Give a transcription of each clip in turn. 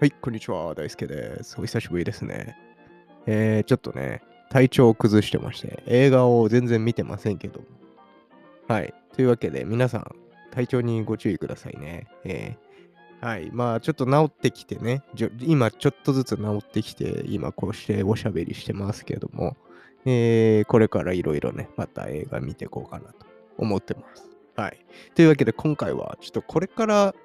はい、こんにちは。大輔です。お久しぶりですね。えー、ちょっとね、体調を崩してまして、映画を全然見てませんけども。はい。というわけで、皆さん、体調にご注意くださいね。えー、はい。まあ、ちょっと治ってきてね、じょ今、ちょっとずつ治ってきて、今、こうしておしゃべりしてますけども、えー、これからいろいろね、また映画見ていこうかなと思ってます。はい。というわけで、今回は、ちょっとこれから、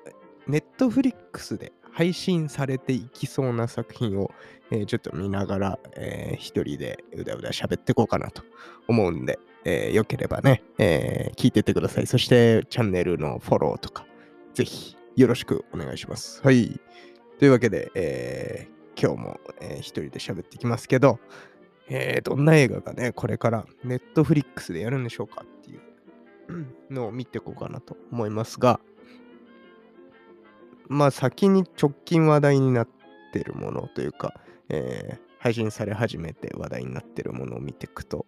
ネットフリックスで配信されていきそうな作品を、えーちょっと見ながら、えー一人でうだうだ喋ってこうかなと思うんで、えーよければね、えー聞いてってください。そしてチャンネルのフォローとか、ぜひよろしくお願いします。はい。というわけで、えー今日も、えー一人で喋ってきますけど、えーどんな映画がね、これからネットフリックスでやるんでしょうかっていうのを見ていこうかなと思いますが、まあ先に直近話題になってるものというか、えー配信され始めて話題になってるものを見ていくと、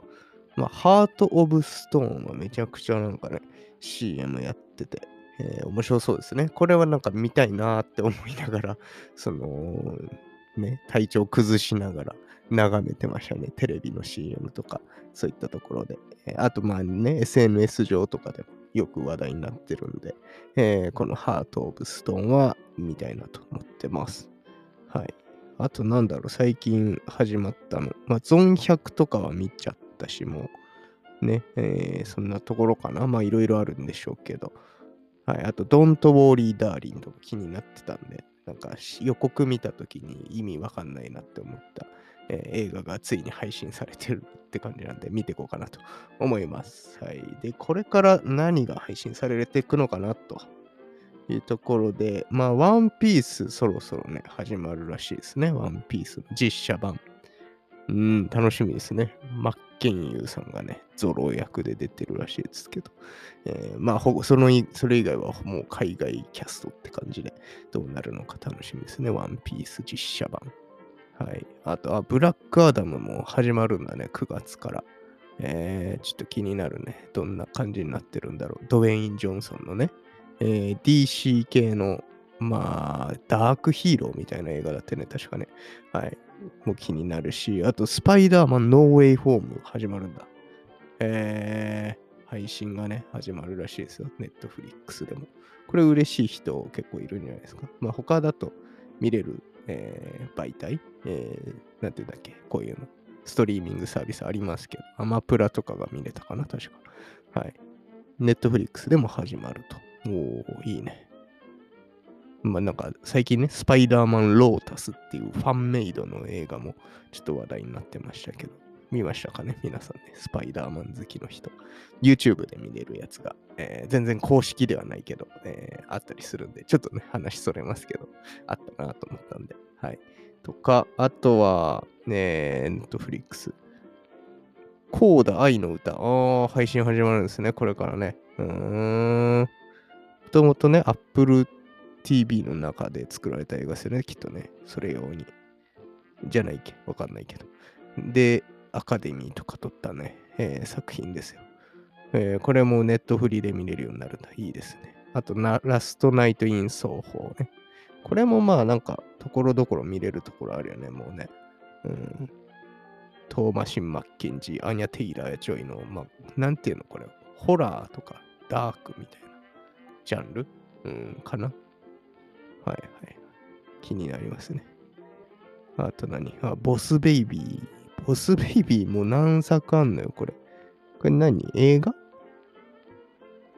まあ、ハート・オブ・ストーンはめちゃくちゃなんかね、CM やってて、えー面白そうですね。これはなんか見たいなーって思いながら、その、ね、体調崩しながら眺めてましたね。テレビの CM とか、そういったところで。えーあとまあね、SNS 上とかでもよく話題になってるんで、えーこのハート・オブ・ストーンは見たいなと思ってます。はい。あとなんだろう、最近始まったの。まあ、ゾン100とかは見ちゃったし、もう、ね、えーそんなところかな。まあ、いろいろあるんでしょうけど。はい。あと、Don't Worry Darling とか気になってたんで、なんかし予告見たときに意味わかんないなって思った、えー映画がついに配信されてるって感じなんで、見ていこうかなと思います。はい。で、これから何が配信されていくのかなというところで、まあ、ワンピースそろそろね、始まるらしいですね。ワンピースの実写版。うん、楽しみですね。マッケンユーさんがね、ゾロ役で出てるらしいですけど、えーまあほその、それ以外はもう海外キャストって感じで、どうなるのか楽しみですね。ワンピース実写版。はい。あと、あ、ブラックアダムも始まるんだね、9月から。えー、ちょっと気になるね。どんな感じになってるんだろう。ドウェイン・ジョンソンのね、えー DC 系の、まあ、ダークヒーローみたいな映画だってね、確かね。はい。もう気になるし、あと、スパイダーマン・ノーウェイ・ホーム始まるんだ。えー、配信がね、始まるらしいですよ。ネットフリックスでも。これ嬉しい人結構いるんじゃないですか。まあ、他だと見れる、えー媒体、えーなんていうんだっけ、こういうの。ストリーミングサービスありますけど、アマプラとかが見れたかな、確か。はい。ネットフリックスでも始まると。おー、いいね。まあなんか最近ね、スパイダーマン・ロータスっていうファンメイドの映画もちょっと話題になってましたけど、見ましたかね？皆さんね、スパイダーマン好きの人。YouTube で見れるやつが、えー全然公式ではないけど、えーあったりするんで、ちょっとね、話それますけど、あったなと思ったんで、はい。とか、あとは、ね、ネットフリックス。コーダ愛の歌。ああ、配信始まるんですね、これからね。うーん。もともとね、Apple TV の中で作られた映画ですよね、きっとね。それ用に。じゃないけ？わかんないけど。で、アカデミーとか獲ったね、えー作品ですよ。えーこれもネットフリで見れるようになるんだ。いいですね。あと、ラストナイト・イン・ソーホーね。これもまあなんか、ところどころ見れるところあるよね、もうね。うん。トーマシン・マッケンジー、アニャ・テイラーや・ジョイの、まあ、なんていうのこれ、ホラーとかダークみたいなジャンル？うん、かな？はいはい。気になりますね。あと何？あ、ボス・ベイビー。ボス・ベイビーも何作あんのよ、これ。これ何？映画？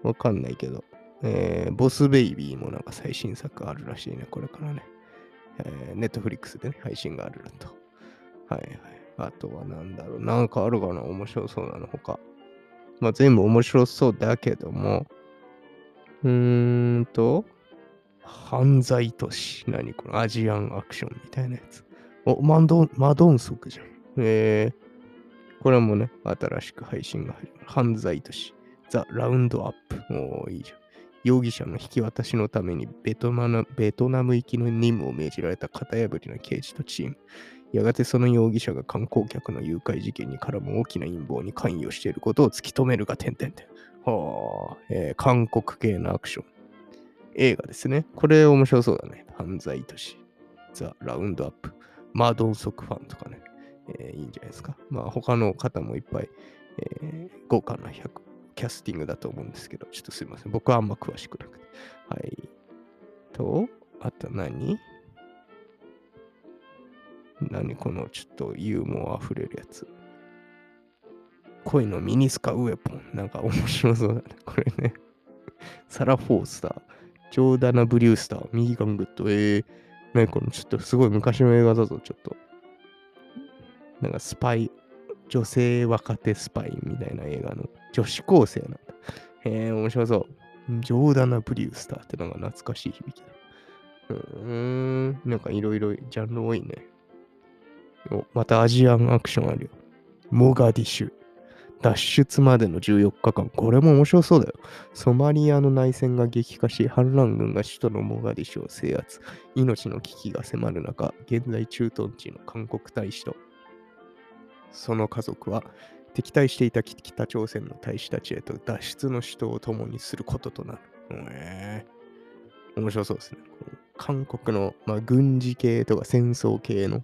わかんないけど。えー、ボス・ベイビーもなんか最新作あるらしいね、これからね。えー、ネットフリックスでね、配信があると。はいはい。あとはなんだろう。なんかあるかな？面白そうなの他。まあ全部面白そうだけども。うーんと、犯罪都市。何この？アジアンアクションみたいなやつ。お、マドン、マドンソクじゃん。えー、これもね、新しく配信が始まる。犯罪都市。ザ・ラウンドアップ。おーいいじゃん。容疑者の引き渡しのためにベトナムベトナム行きの任務を命じられた型破りな刑事とチーム。やがてその容疑者が観光客の誘拐事件に絡む大きな陰謀に関与していることを突き止めるが点々点。はあ、えー韓国系のアクション。映画ですね。これ面白そうだね。犯罪都市。ザ・ラウンドアップ、マドンソクファンとかね、えーいいんじゃないですか。まあ他の方もいっぱい、えー豪華な100キャスティングだと思うんですけど、ちょっとすいません。僕はあんま詳しくなくて。はい。と、あと何？何このちょっとユーモア溢れるやつ。恋のミニスカウェポン。なんか面白そうだね。これね。サラ・フォスター、ジョーダナ・ブリュースター、ミーガン・グッド。えー、何このちょっとすごい昔の映画だぞ、ちょっと。なんかスパイ、女性若手スパイみたいな映画の女子高生なんだ。へえ、面白そう。ジョーダナ・ブリュースターってのが懐かしい響きだ。うーん、なんかいろいろジャンル多いね。お、またアジアンアクションあるよ。モガディシュ。脱出までの14日間。これも面白そうだよ。ソマリアの内戦が激化し、反乱軍が首都のモガディシュを制圧。命の危機が迫る中、現在駐屯地の韓国大使とその家族は敵対していた北朝鮮の大使たちへと脱出の首都を共にすることとなる。えー、面白そうですね。韓国の、まあ、軍事系とか戦争系の、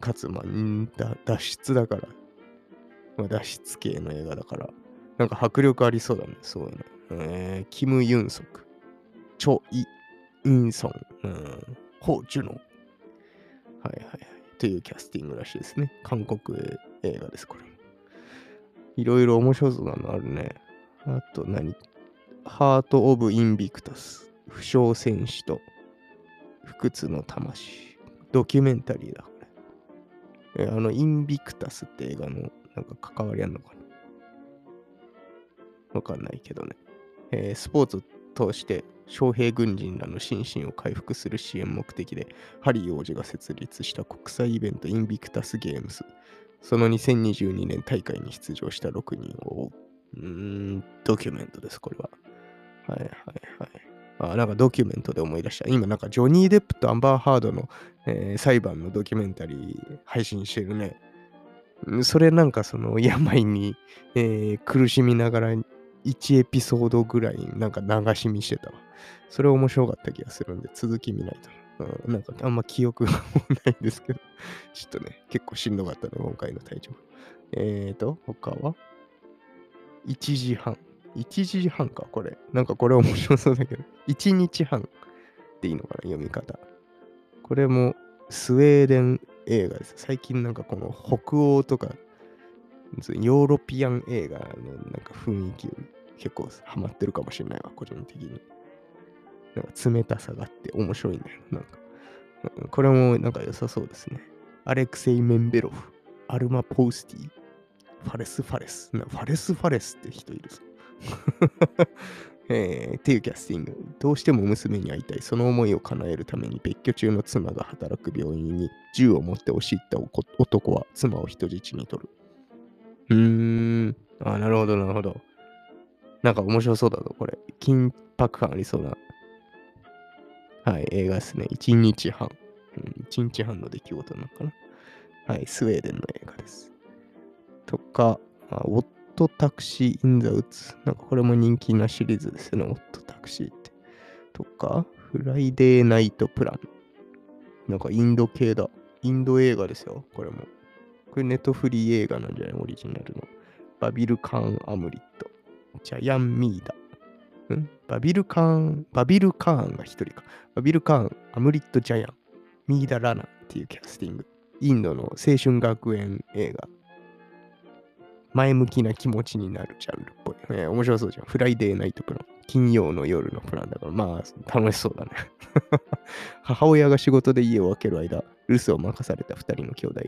かつ、まあ、だ脱出だから、まあ、脱出系の映画だから、なんか迫力ありそうだね。すごいね。えー、キム・ユンソク、チョ・イ・インソン、うん、ホ・ジュノ。はいはいはい。というキャスティングらしいですね。韓国映画です、これ。いろいろ面白そうなのあるね。あと何？ハート・オブ・インビクタス。負傷戦士と不屈の魂。ドキュメンタリーだ、これ。えあの、インビクタスって映画のなんか関わりあんのかな？わかんないけどね。えースポーツを通して将兵軍人らの心身を回復する支援目的でハリー王子が設立した国際イベントインビクタスゲームス。その2022年大会に出場した6人をう。ん、ドキュメントです、これは。はいはいはい。あ、なんかドキュメントで思い出した。今なんかジョニー・デップとアンバー・ハードの、えー裁判のドキュメンタリー配信してるね。それなんかその病に、えー苦しみながら1エピソードぐらいなんか流し見してたわ。それ面白かった気がするんで続き見ないと。うん、なんかあんま記憶がもうないんですけど、ちょっとね、結構しんどかったね、今回の体調。えーと、他は ?1 時半。1時半か、これ。なんかこれ面白そうだけど、1日半でいいのかな、読み方。これもスウェーデン映画です。最近なんかこの北欧とか、ヨーロピアン映画のなんか雰囲気結構ハマってるかもしれないわ、個人的に。なんか冷たさがあって面白いんだよ。なんか。これもなんか良さそうですね。アレクセイ・メンベロフ、アルマ・ポースティ、ファレス・ファレス。ファレス・ファレスって人いるぞ。えーっていうキャスティング。どうしても娘に会いたい。その思いを叶えるために別居中の妻が働く病院に銃を持って押し入った男は妻を人質に取る。うーん。あ、なるほど、なるほど。なんか面白そうだぞ、これ。緊迫感ありそうな。はい、映画ですね。1日半。うん、1日半の出来事なのかな。はい、スウェーデンの映画です。とか、あウォットタクシー・イン・ザ・ウッズ。なんかこれも人気なシリーズですね、ウォットタクシーって。とか、フライデーナイト・プラン。なんかインド系だ。インド映画ですよ、これも。これネットフリー映画なんじゃない？オリジナルの。バビル・カーン・アムリット。ジャヤン・ミーダ。ん？バビル・カーン、バビル・カーンが一人か。バビル・カーン、アムリット・ジャヤン、ミーダ・ラナっていうキャスティング。インドの青春学園映画。前向きな気持ちになるジャンルっぽい。えー面白そうじゃん。フライデーナイトプラン。金曜の夜のプランだから、まあ、楽しそうだね。母親が仕事で家を空ける間、留守を任された2人の兄弟。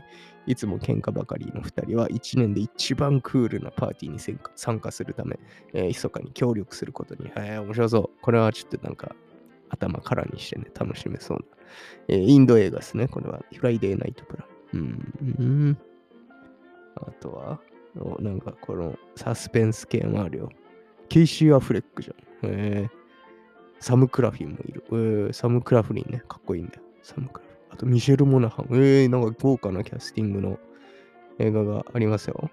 いつも喧嘩ばかりの2人は1年で一番クールなパーティーに参加するため、えー密かに協力することに。えー面白そう。これはちょっとなんか頭空にしてね、楽しめそうな。えーインド映画ですね。これはフライデーナイトプラン。うん。うんあとは、おなんかこのサスペンス系もあるよ。ケイシー・アフレックじゃん。えー、サム・クラフリンもいる。えー、サム・クラフリンね。かっこいいんだよ。サム・クラフリン。あと、ミシェル・モナハン。えー、なんか豪華なキャスティングの映画がありますよ。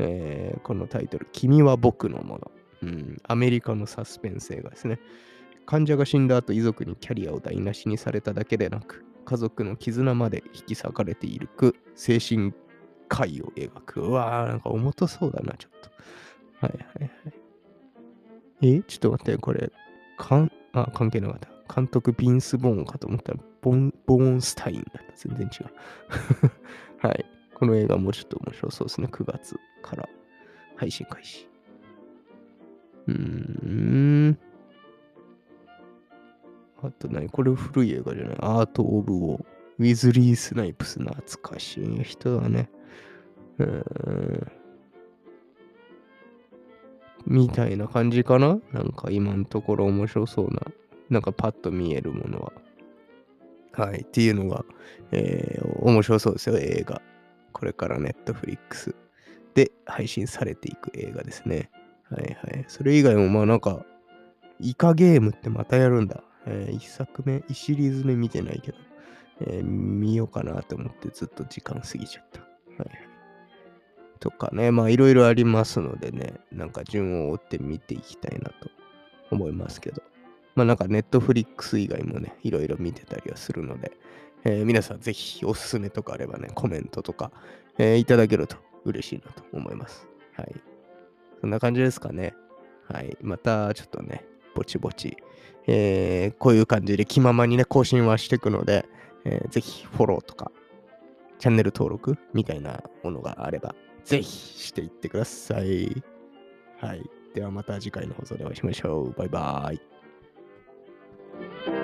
えー、このタイトル、君は僕のもの。うん、アメリカのサスペンス映画ですね。患者が死んだ後、遺族にキャリアを台無しにされただけでなく、家族の絆まで引き裂かれていく精神科医を描く。うわー、なんか重たそうだな、ちょっと。はいはいはい。えちょっと待って、これ、かん、あ、関係なかった。監督、ビンス・ボーンかと思ったら、ボン、ボーンスタインだった。全然違う。はい。この映画もちょっと面白そうですね。9月から配信開始。うーん。あと何？これ古い映画じゃない？アート・オブ・ウォー。ウィズリー・スナイプス懐かしい人だね。うーん。みたいな感じかな？なんか今のところ面白そうな。なんかパッと見えるものは。はい。っていうのが、えー、面白そうですよ、映画。これからネットフリックスで配信されていく映画ですね。はいはい。それ以外もまあなんか、イカゲームってまたやるんだ。えー、1作目、1シリーズ目見てないけど、えー、見ようかなと思ってずっと時間過ぎちゃった。はいはい。とかね、まあいろいろありますのでね、なんか順を追って見ていきたいなと思いますけど。まあなんかネットフリックス以外もね、いろいろ見てたりはするので、えー、皆さんぜひおすすめとかあればね、コメントとか、えー、いただけると嬉しいなと思います。はい。そんな感じですかね。はい。またちょっとね、ぼちぼち、えー、こういう感じで気ままにね、更新はしていくので、えー、ぜひフォローとか、チャンネル登録みたいなものがあれば、ぜひしていってください。はい。ではまた次回の放送でお会いしましょう。バイバーイ。Thank you.